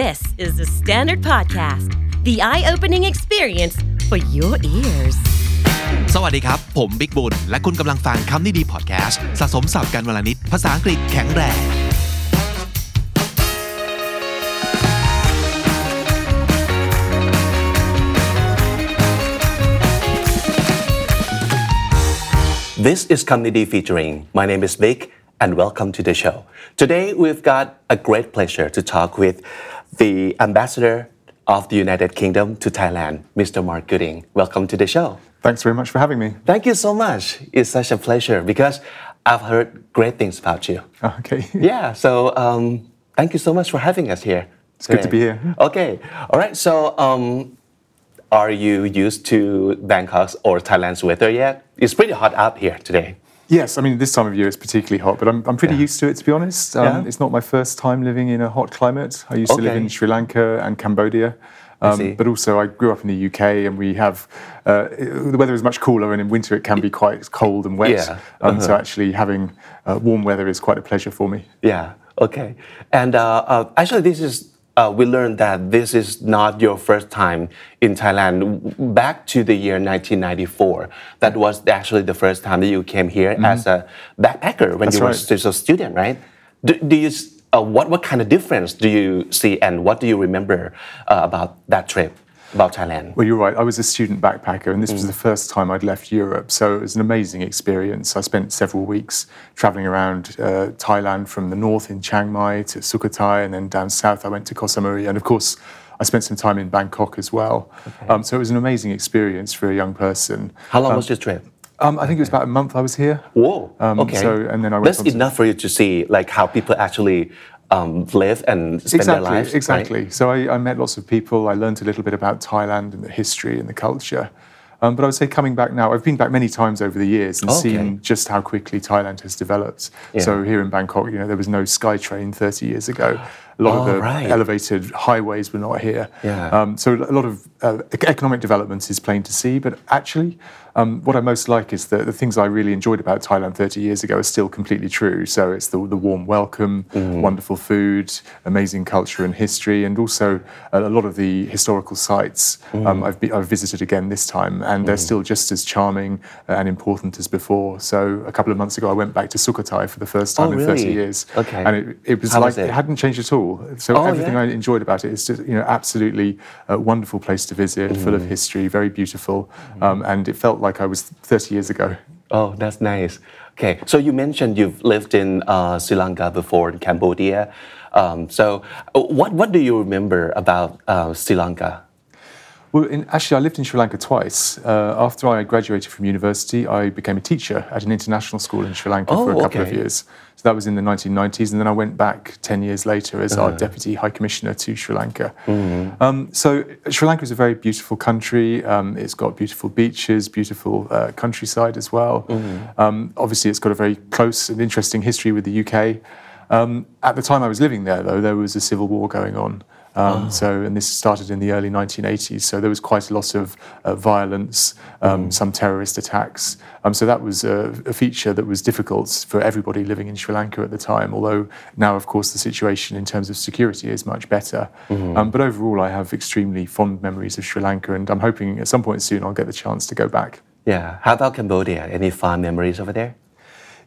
This is the Standard Podcast. The eye-opening experience for your ears. สวัสดีครับ This is Kum Nee Dee featuring. My name is Vic and welcome to the show. Today we've got a great pleasure to talk with the ambassador of the United Kingdom to Thailand, Mr. Mark Gooding. Welcome to the show. Thanks very much for having me. Thank you so much. It's such a pleasure because I've heard great things about you. Okay. Yeah, so um, thank you so much for having us here. It's good to be here. Okay, all right. So, um, are you used to Bangkok's or Thailand's weather yet? It's pretty hot out here today. Yes, I mean, this time of year is particularly hot, but I'm, I'm pretty used to it, to be honest. Um, Yeah. It's not my first time living in a hot climate. I used to live in Sri Lanka and Cambodia. Um, but also, I grew up in the UK and we have uh, the weather is much cooler, and in winter it can be quite cold and wet. Yeah, Um, so, uh-huh. actually, having uh, warm weather is quite a pleasure for me. Yeah. Okay. And uh, uh, actually, this is uh, we learned that this is not your first time in Thailand. Back to the year 1994, that was actually the first time that you came here as a backpacker when Mm-hmm. That's you were right. still a student, right? Do, do you uh, what what kind of difference do you see, and what do you remember uh, about that trip about Thailand? Well, you're right. I was a student backpacker, and this Mm. was the first time I'd left Europe. So it was an amazing experience. I spent several weeks traveling around uh, Thailand from the north in Chiang Mai to Sukhothai, and then down south I went to Koh Samui. And of course, I spent some time in Bangkok as well. Um, so it was an amazing experience for a young person. How long was your trip? Um, I think it was about a month I was here. Whoa. Um, okay. So, and then I went That's enough for you to see like how people actually um, live and spend exactly, their lives. right? Exactly. So I, I met lots of people. I learned a little bit about Thailand and the history and the culture. Um, but I would say coming back now, I've been back many times over the years and Okay. seen just how quickly Thailand has developed. So here in Bangkok, you know, there was no SkyTrain 30 years ago. A lot Oh, of the right. elevated highways were not here. Yeah. Um, so a lot of uh, economic development is plain to see. But actually, um, what I most like is that the things I really enjoyed about Thailand 30 years ago are still completely true. So it's the, the warm welcome, Mm-hmm. wonderful food, amazing culture and history, and also a, a lot of the historical sites Mm-hmm. um, I've, be, I've visited again this time, and they're still just as charming and important as before. So a couple of months ago, I went back to Sukhothai for the first time Oh, in 30 years. Okay. And it, it was How like was it? it hadn't changed at all. So Oh, everything yeah? I enjoyed about it is just you know absolutely a wonderful place to visit, full Mm. of history, very beautiful, um, and it felt like I was 30 years ago. Oh, that's nice. Okay, so you mentioned you've lived in uh, Sri Lanka before, in Cambodia. Um, so, uh, what what do you remember about uh, Sri Lanka? Well, in, actually, I lived in Sri Lanka twice. Uh, after I graduated from university, I became a teacher at an international school in Sri Lanka for a Oh, couple of years. So that was in the 1990s, and then I went back 10 years later as Uh-huh. our deputy high commissioner to Sri Lanka. Mm-hmm. Um, so Sri Lanka is a very beautiful country. Um, it's got beautiful beaches, beautiful uh, countryside as well. Mm-hmm. Um, obviously, it's got a very close and interesting history with the UK. Um, at the time I was living there, though, there was a civil war going on. Um, So, and this started in the early 1980s. So there was quite a lot of uh, violence, um, some terrorist attacks. Um, so that was a, a feature that was difficult for everybody living in Sri Lanka at the time. Although now, of course, the situation in terms of security is much better. Um, but overall, I have extremely fond memories of Sri Lanka, and I'm hoping at some point soon I'll get the chance to go back. Yeah. How about Cambodia? Any fond memories over there?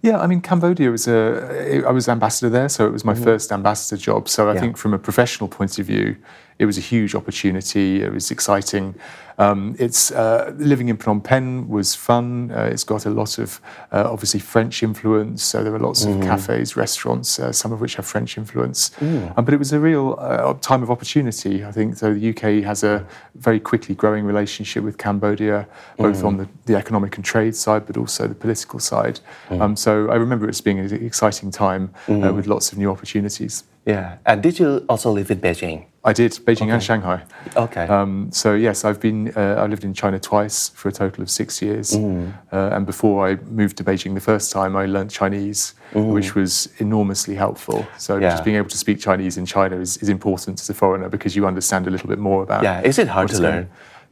Yeah, I mean, Cambodia was a. I was ambassador there, so it was my mm-hmm. first ambassador job. So I Yeah. think, from a professional point of view, it was a huge opportunity. It was exciting. Um, it's uh, living in Phnom Penh was fun. Uh, it's got a lot of uh, obviously French influence. So there were lots of cafes, restaurants, uh, some of which have French influence. Um, but it was a real uh, time of opportunity. I think so. The UK has a very quickly growing relationship with Cambodia, both on the, the economic and trade side, but also the political side. Um, so I remember it as being an exciting time uh, with lots of new opportunities. Yeah. And did you also live in Beijing? I did Beijing and Shanghai. Okay. Um, so yes, I've been. Uh, I lived in China twice for a total of six years, uh, and before I moved to Beijing the first time, I learned Chinese, which was enormously helpful. So Yeah. just being able to speak Chinese in China is, is important as a foreigner because you understand a little bit more about. yeah. Is it hard to learn? on.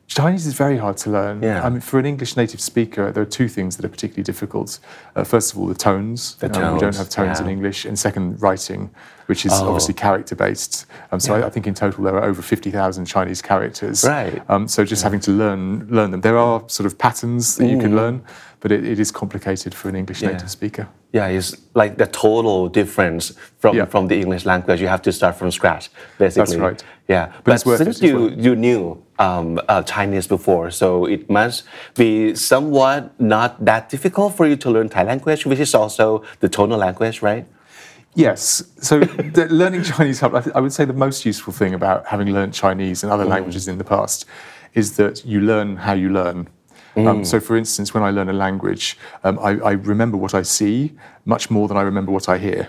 Chinese is very hard to learn. Yeah. I mean, for an English native speaker, there are two things that are particularly difficult. Uh, first of all, the tones. The Um, we don't have tones in. English. And second, writing, which is Oh. obviously character based. Um, so I, I think in total there are over 50,000 Chinese characters. Right. Um, so just having to learn learn them. There are sort of patterns that you can Mm. learn, but it, it is complicated for an English Yeah. native speaker. Yeah, it's like the total difference from, Yeah. from the English language. You have to start from scratch, basically. That's right. Yeah, But but, since you, you knew um, uh, Chinese before, so it must be somewhat not that difficult for you to learn Thai language, which is also the tonal language, right? Yes. So the, learning Chinese, th- I would say the most useful thing about having learned Chinese and other languages in the past is that you learn how you learn. Um, so, for instance, when I learn a language, um, I, I remember what I see much more than I remember what I hear.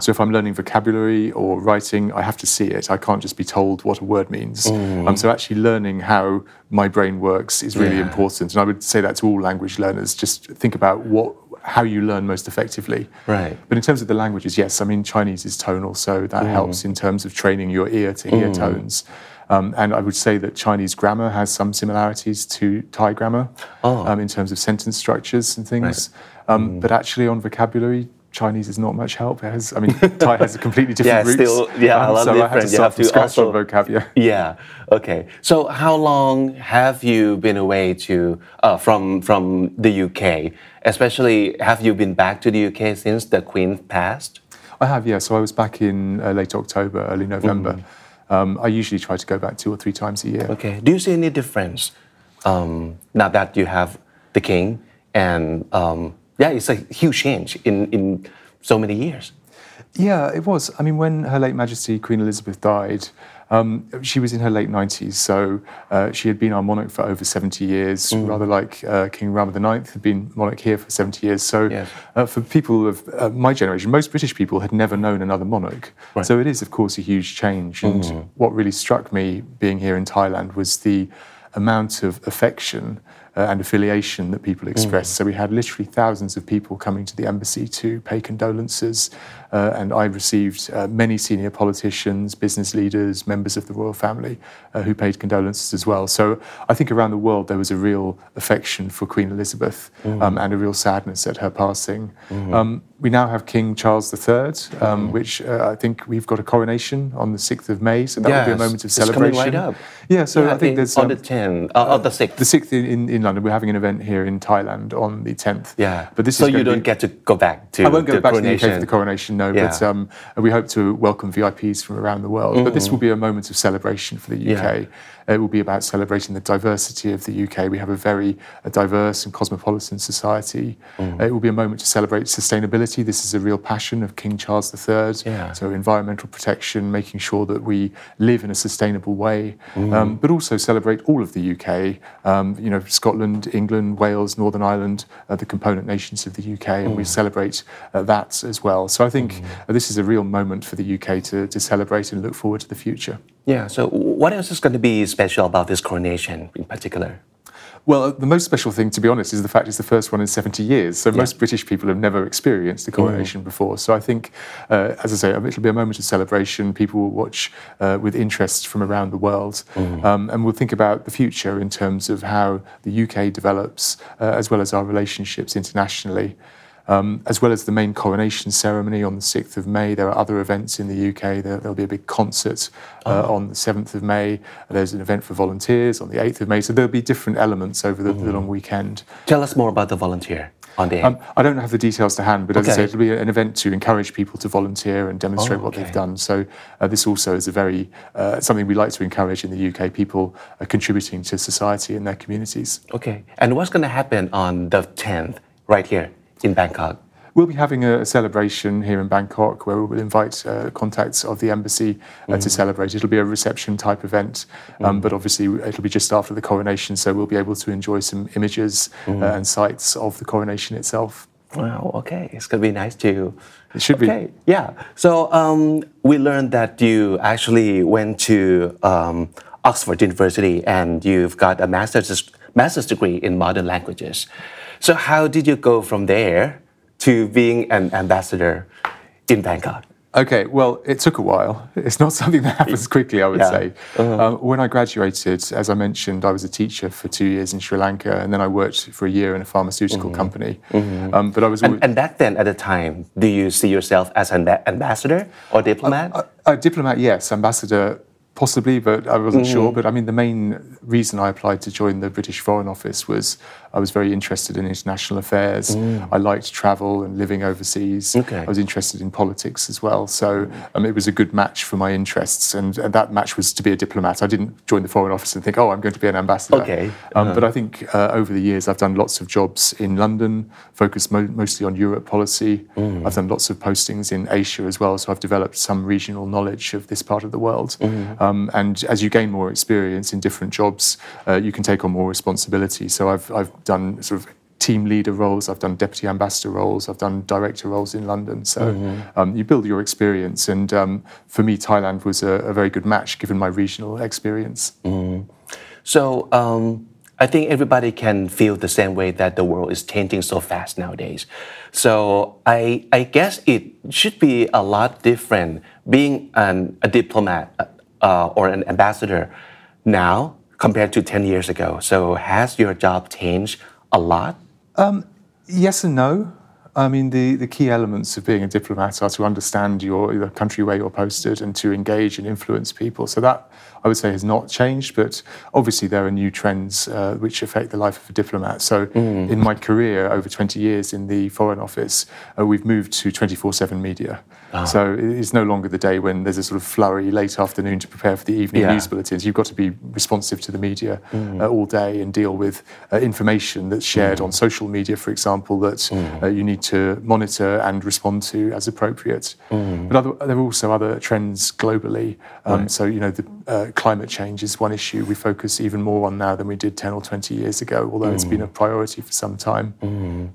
So, if I'm learning vocabulary or writing, I have to see it. I can't just be told what a word means. Um, so, actually, learning how my brain works is really Yeah. important. And I would say that to all language learners. Just think about what how you learn most effectively. Right. But in terms of the languages, yes, I mean, Chinese is tonal, so that helps in terms of training your ear to hear tones. Um, and I would say that Chinese grammar has some similarities to Thai grammar um, in terms of sentence structures and things. Um, But actually, on vocabulary, Chinese is not much help. It has, I mean, Thai has a completely different Yeah, roots. still- yeah, a lot so I had to You start have from scratch also- on vocab. Yeah. Yeah. Okay. So, how long have you been away to uh, from from the UK? Especially, have you been back to the UK since the Queen passed? I have, yeah. So I was back in uh, late October, early November. Um, I usually try to go back two or three times a year. Okay. Do you see any difference um, now that you have the king? And um, yeah, it's a huge change in, in so many years. Yeah, it was. I mean, when Her late Majesty Queen Elizabeth died, um, she was in her late 90s, so uh, she had been our monarch for over 70 years, rather like uh, King Rama IX had been monarch here for 70 years. So, Yes. uh, for people of uh, my generation, most British people had never known another monarch. So, it is, of course, a huge change. And what really struck me being here in Thailand was the amount of affection uh, and affiliation that people expressed. So we had literally thousands of people coming to the embassy to pay condolences, uh, and I received uh, many senior politicians, business leaders, members of the royal family uh, who paid condolences as well. So I think around the world there was a real affection for Queen Elizabeth um, and a real sadness at her passing. Um, we now have King Charles III, um, which uh, I think we've got a coronation on the 6th of May, so that will be a moment of it's coming celebration. right up. Yeah, so Yeah, I think there's on um, the 10th, uh, on the 6th. the sixth in, in, London. We're having an event here in Thailand on the tenth. yeah. but this so you don't be, get to go back to I won't go back to the. UK for the coronation, no. But um, we hope to welcome VIPs from around the world. But this will be a moment of celebration for the UK. Mm-hmm. Yeah. It will be about celebrating the diversity of the UK. We have a very uh, diverse and cosmopolitan society. Mm. It will be a moment to celebrate sustainability. This is a real passion of King Charles III. Yeah. So environmental protection, making sure that we live in a sustainable way, Mm. um, but also celebrate all of the UK. Um, you know, Scotland, England, Wales, Northern Ireland, uh, the component nations of the UK, and Mm. we celebrate uh, that as well. So I think uh, this is a real moment for the UK to, to celebrate and look forward to the future. Yeah. So what else is going to be special about this coronation in particular? Well, the most special thing, to be honest, is the fact it's the first one in 70 years. So most British people have never experienced a coronation before. So I think, uh, as I say, it'll be a moment of celebration. People will watch uh, with interest from around the world. Um, and we'll think about the future in terms of how the UK develops, uh, as well as our relationships internationally. Um, as well as the main coronation ceremony on the 6th of May, there are other events in the UK. There, there'll be a big concert uh, on the 7th of May. There's an event for volunteers on the 8th of May. So there'll be different elements over the, the long weekend. Tell us more about the volunteer on the Um, I don't have the details to hand, but as I Okay. say, it'll be an event to encourage people to volunteer and demonstrate Oh, what they've done. So uh, this also is a very uh, something we like to encourage in the UK. People are contributing to society and their communities. Okay. And what's going to happen on the 10th right here in Bangkok? We'll be having a, celebration here in Bangkok where we will invite uh, contacts of the embassy uh, to celebrate. It'll be a reception type event, um, but obviously it'll be just after the coronation, so we'll be able to enjoy some images uh, and sights of the coronation itself. Wow, okay. It's going to be nice to. It should be. Okay, yeah. So um, we learned that you actually went to um, Oxford University and you've got a master's, master's degree in modern languages. So, how did you go from there to being an ambassador in Bangkok? Okay, well, it took a while. It's not something that happens quickly, I would Yeah. say. Um, when I graduated, as I mentioned, I was a teacher for two years in Sri Lanka, and then I worked for a year in a pharmaceutical company. Um, but I was always, And, and back then, at the time, do you see yourself as an ambassador or diplomat? a, a diplomat, yes, ambassador, possibly, but I wasn't sure. But I mean, the main reason I applied to join the British Foreign Office was I was very interested in international affairs. I liked travel and living overseas. Okay. I was interested in politics as well. So um, it was a good match for my interests. And, and that match was to be a diplomat. I didn't join the Foreign Office and think, oh, I'm going to be an ambassador. Okay. Um, But I think uh, over the years, I've done lots of jobs in London, focused mo- mostly on Europe policy. I've done lots of postings in Asia as well. So I've developed some regional knowledge of this part of the world. Um, and as you gain more experience in different jobs, uh, you can take on more responsibility. So I've, I've done sort of team leader roles, I've done deputy ambassador roles, I've done director roles in London. So um, you build your experience. And um, for me, Thailand was a, a very good match given my regional experience. So um, I think everybody can feel the same way that the world is changing so fast nowadays. So I, I guess it should be a lot different being an, a diplomat uh, or an ambassador now compared to 10 years ago. So has your job changed a lot? Yes and no. I mean, the, the key elements of being a diplomat are to understand your the country where you're posted and to engage and influence people. So that I would say has not changed, but obviously there are new trends uh, which affect the life of a diplomat. So in my career over 20 years in the Foreign Office, uh, we've moved to 24/7 media. So it is no longer the day when there's a sort of flurry late afternoon to prepare for the evening Yeah. news bulletins. You've got to be responsive to the media uh, all day and deal with uh, information that's shared on social media, for example, that uh, you need to monitor and respond to as appropriate. But other, there are also other trends globally. Um, So, you know, the, uh, climate change is one issue we focus even more on now than we did 10 or 20 years ago, although it's been a priority for some time.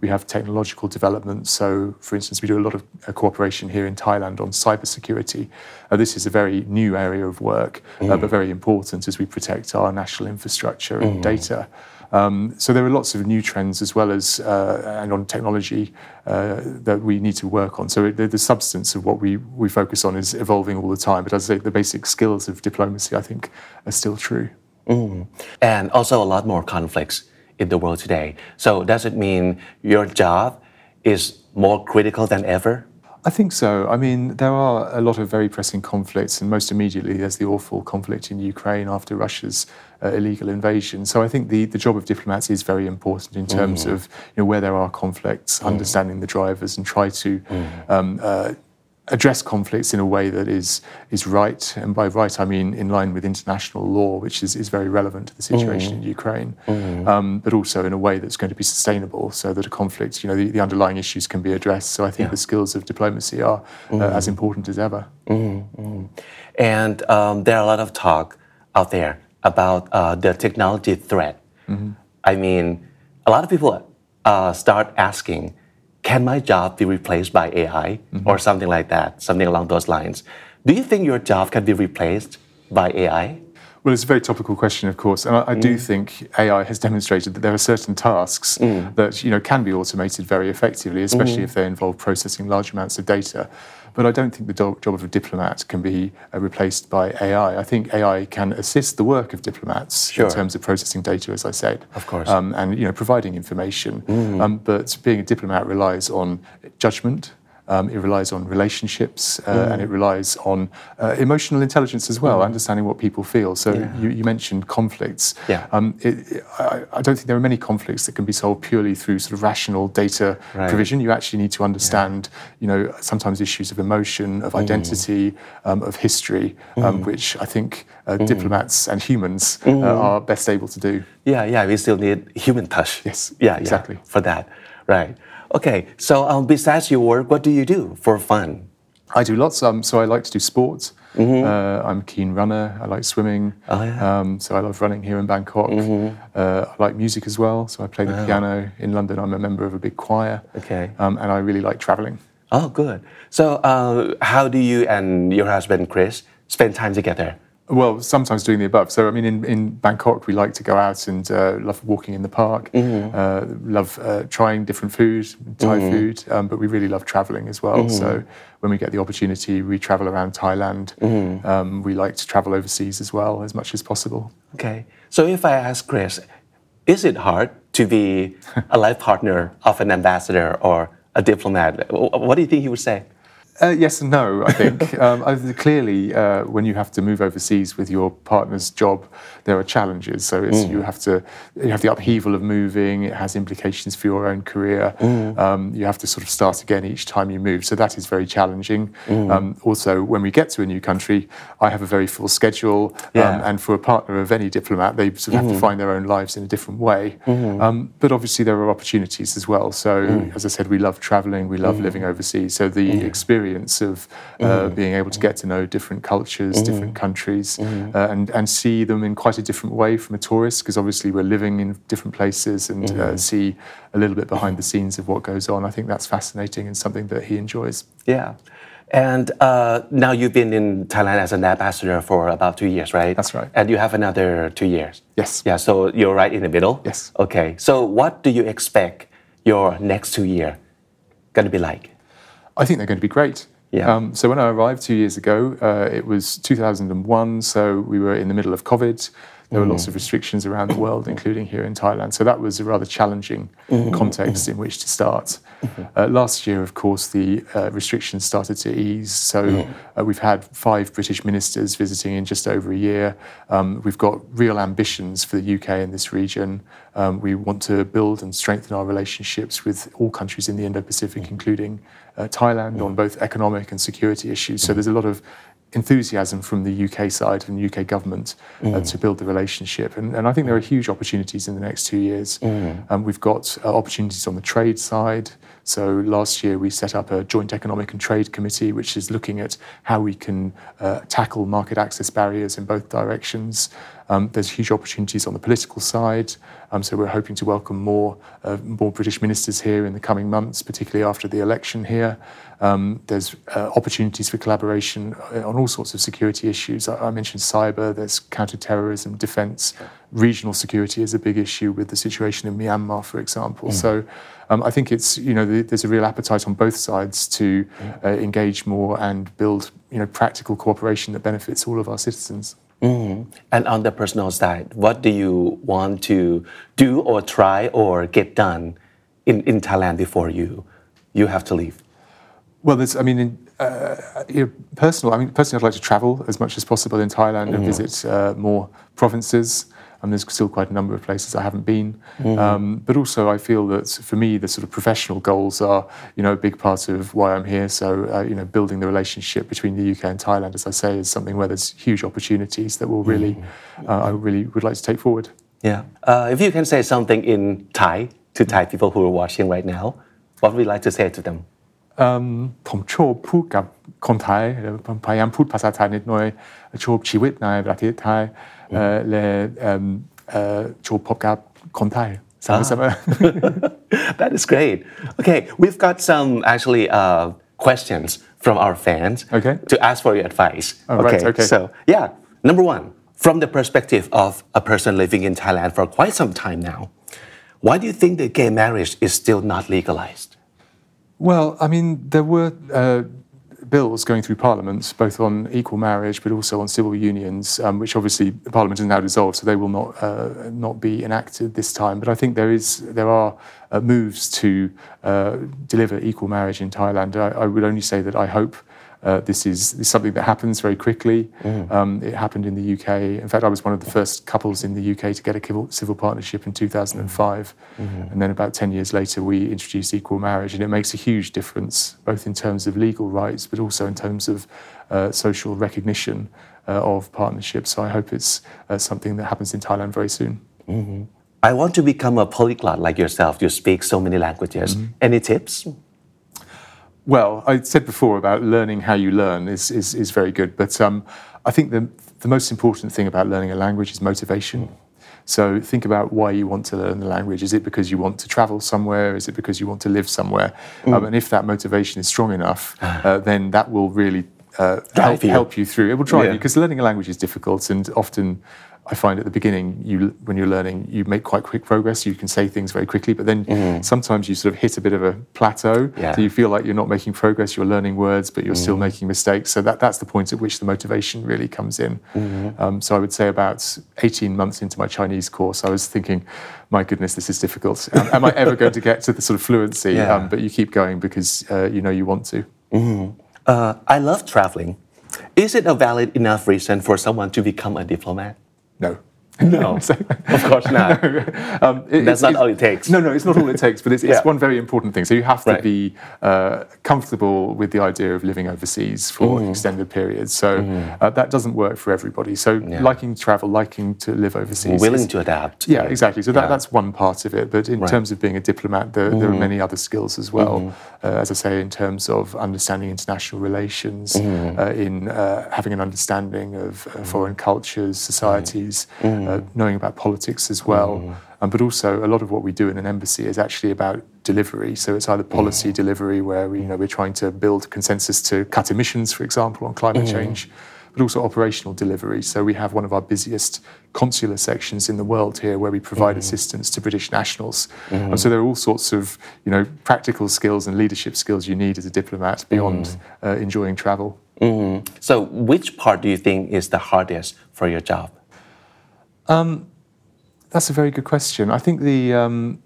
We have technological developments. So, for instance, we do a lot of uh, cooperation here in Thailand on cybersecurity. Uh, this is a very new area of work, uh, but very important as we protect our national infrastructure and data. Um, so there are lots of new trends as well as uh, and on technology uh, that we need to work on. So it, the, the substance of what we, we focus on is evolving all the time. But as I say, the basic skills of diplomacy, I think, are still true. and also a lot more conflicts in the world today. So does it mean your job is more critical than ever? I think so. I mean, there are a lot of very pressing conflicts, and most immediately there's the awful conflict in Ukraine after Russia's uh, illegal invasion. So I think the, the job of diplomats is very important in terms of you know, where there are conflicts, understanding the drivers, and try to um, uh, address conflicts in a way that is is right. And by right, I mean in line with international law, which is, is very relevant to the situation in Ukraine, um, but also in a way that's going to be sustainable, so that a conflict, you know, the, the underlying issues can be addressed. So I think the skills of diplomacy are uh, as important as ever. And um, there are a lot of talk out there about uh, the technology threat. I mean, a lot of people uh, start asking, can my job be replaced by AI or mm-hmm. something like that, something along those lines? Do you think your job can be replaced by AI? Well, it's a very topical question, of course, and I, I do mm. think AI has demonstrated that there are certain tasks mm. that you know can be automated very effectively, especially mm. if they involve processing large amounts of data. But I don't think the job of a diplomat can be uh, replaced by AI. I think AI can assist the work of diplomats Sure. in terms of processing data, as I said, Of course. um, and you know providing information. Um, but being a diplomat relies on judgment. Um, it relies on relationships uh, and it relies on uh, emotional intelligence as well, understanding what people feel. So you, you mentioned conflicts. Yeah. Um, it, it- I, I don't think there are many conflicts that can be solved purely through sort of rational data Right. provision. You actually need to understand, you know, sometimes issues of emotion, of identity, um, of history, um, which I think uh, diplomats and humans uh, are best able to do. Yeah, yeah, we still need human touch. Yes, yeah, exactly. yeah, for that, right? Okay, so um, besides your work, what do you do for fun? I do lots. Um, so I like to do sports. Uh, I'm a keen runner. I like swimming. Oh, yeah. Um, so I love running here in Bangkok. Uh, I like music as well. So I play the piano in London. I'm a member of a big choir. Okay. Um, and I really like traveling. Oh, good. So, uh, how do you and your husband Chris spend time together? Well, sometimes doing the above. So, I mean, in, in Bangkok, we like to go out and uh, love walking in the park, uh, love uh, trying different food, Thai food, um, but we really love traveling as well. So, when we get the opportunity, we travel around Thailand. Um, we like to travel overseas as well as much as possible. Okay. So if I ask Chris, is it hard to be a life partner of an ambassador or a diplomat? What do you think he would say? Uh, yes and no, I think. um, clearly, uh, when you have to move overseas with your partner's job, there are challenges. So it's, you have to you have the upheaval of moving. It has implications for your own career. Um, you have to sort of start again each time you move. So that is very challenging. Um, also, when we get to a new country, I have a very full schedule, Yeah. um, and for a partner of any diplomat, they sort of have to find their own lives in a different way. Um, but obviously, there are opportunities as well. So, as I said, we love traveling, we love living overseas. So, the experience of uh, being able to get to know different cultures, different countries, uh, and, and see them in quite a different way from a tourist, because obviously, we're living in different places and uh, see a little bit behind the scenes of what goes on. I think that's fascinating and something that he enjoys. Yeah. And uh, now you've been in Thailand as an ambassador for about two years, right? That's right. And you have another two years. Yes. Yeah. So you're right in the middle. Yes. Okay. So what do you expect your next two year going to be like? I think they're going to be great. Yeah. Um, so when I arrived two years ago, uh, it was 2001. So we were in the middle of COVID. There were lots of restrictions around the world, including here in Thailand. So that was a rather challenging context in which to start. Uh, last year, of course, the uh, restrictions started to ease. So uh, we've had five British ministers visiting in just over a year. Um, we've got real ambitions for the UK in this region. Um, we want to build and strengthen our relationships with all countries in the Indo-Pacific, including uh, Thailand, on both economic and security issues. So there's a lot of enthusiasm from the UK side and UK government uh, to build the relationship. And, and I think there are huge opportunities in the next two years. Um, we've got uh, opportunities on the trade side. So last year we set up a joint economic and trade committee, which is looking at how we can uh, tackle market access barriers in both directions. Um, there's huge opportunities on the political side. Um, so we're hoping to welcome more, uh, more British ministers here in the coming months, particularly after the election here. Um, there's uh, opportunities for collaboration uh, on all sorts of security issues. I, I mentioned cyber, there's counterterrorism, defence, regional security is a big issue with the situation in Myanmar, for example. So um, I think it's, you know, th- there's a real appetite on both sides to uh, engage more and build, you know, practical cooperation that benefits all of our citizens. And on the personal side, what do you want to do or try or get done in, in Thailand before you you have to leave? Well, there's, I mean, in, uh, you know, personal. I mean, personally, I'd like to travel as much as possible in Thailand and visit uh, more provinces And there's still quite a number of places I haven't been. Um, but also, I feel that for me, the sort of professional goals are, you know, a big part of why I'm here. So, uh, you know, building the relationship between the UK and Thailand, as I say, is something where there's huge opportunities that will really, uh, I really would like to take forward. Yeah. Uh, if you can say something in Thai to Thai people who are watching right now, what would you like to say to them? เอิ่มผมชอบพูดกับคนไทยเอ่อผมพยายามพูดภาษาไทยนิดหน่อยชอบชีวิตในประเทศไทย that is great. Okay, we've got some actually uh, questions from our fans okay. to ask for your advice. Oh, okay. Right, okay, so yeah, number one, from the perspective of a person living in Thailand for quite some time now, why do you think that gay marriage is still not legalized? Well, I mean, there were uh, bills going through Parliament, both on equal marriage, but also on civil unions, um, which obviously Parliament is now dissolved, so they will not uh, not be enacted this time. But I think there is there are uh, moves to uh, deliver equal marriage in Thailand. I, I would only say that I hope. Uh, this is, is something that happens very quickly. Um, it happened in the UK. In fact, I was one of the first couples in the UK to get a civil, civil partnership in 2005. And then about 10 years later, we introduced equal marriage. And it makes a huge difference, both in terms of legal rights, but also in terms of uh, social recognition uh, of partnerships. So I hope it's uh, something that happens in Thailand very soon. I want to become a polyglot like yourself. You speak so many languages. Any tips? Well, I said before about learning how you learn is, is, is very good, but um, I think the, the most important thing about learning a language is motivation. So think about why you want to learn the language. Is it because you want to travel somewhere? Is it because you want to live somewhere? Um, and if that motivation is strong enough, uh, then that will really uh, help, you. help you through. It will drive Yeah. you because learning a language is difficult, and often I find at the beginning, you when you're learning, you make quite quick progress. You can say things very quickly, but then sometimes you sort of hit a bit of a plateau. Mm-hmm. Yeah. So you feel like you're not making progress. You're learning words, but you're still making mistakes. So that, that's the point at which the motivation really comes in. Mm-hmm. Um, so I would say about 18 months into my Chinese course, I was thinking, my goodness, this is difficult. Am, am I ever going to get to the sort of fluency? Yeah. Um, but you keep going because uh, you know you want to. Uh, I love traveling. Is it a valid enough reason for someone to become a diplomat? No. No, of course not. Um, it- That's it's- not all it takes. No, no, it's not all it takes, but it's, it's one very important thing. So you have to Right. be uh, comfortable with the idea of living overseas for Mm. extended periods. So uh, that doesn't work for everybody. So liking to travel, liking to live overseas, Willing to adapt. yeah, exactly. So that, Yeah. that's one part of it. But in terms of being a diplomat, there, there are many other skills as well. Uh, as I say, in terms of understanding international relations, uh, in uh, having an understanding of uh, foreign cultures, societies, uh, knowing about politics as well. Um, but also, a lot of what we do in an embassy is actually about delivery. So it's either policy delivery, where we, you know we're trying to build consensus to cut emissions, for example, on climate change but also operational delivery. So we have one of our busiest consular sections in the world here where we provide assistance to British nationals. And so there are all sorts of you know, practical skills and leadership skills you need as a diplomat beyond uh, enjoying travel. So, which part do you think is the hardest for your job? That's a very good question. I think the um,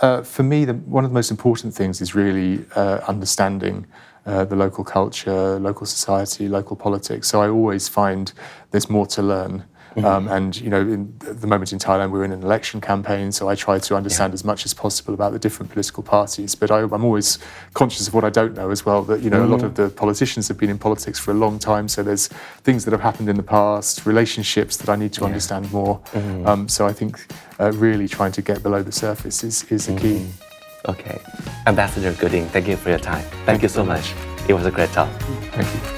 uh, for me, the, one of the most important things is really uh, understanding uh, the local culture, local society, local politics. So I always find there's more to learn. Um, and you know, in the moment in Thailand, we're in an election campaign, so I try to understand as much as possible about the different political parties. But I, I'm always conscious of what I don't know as well. That you know, a lot of the politicians have been in politics for a long time, so there's things that have happened in the past, relationships that I need to understand more. Um, so I think uh, really trying to get below the surface is is a key. Okay. Ambassador Gooding, thank you for your time. Thank, you so much. It was a great talk. Thank you.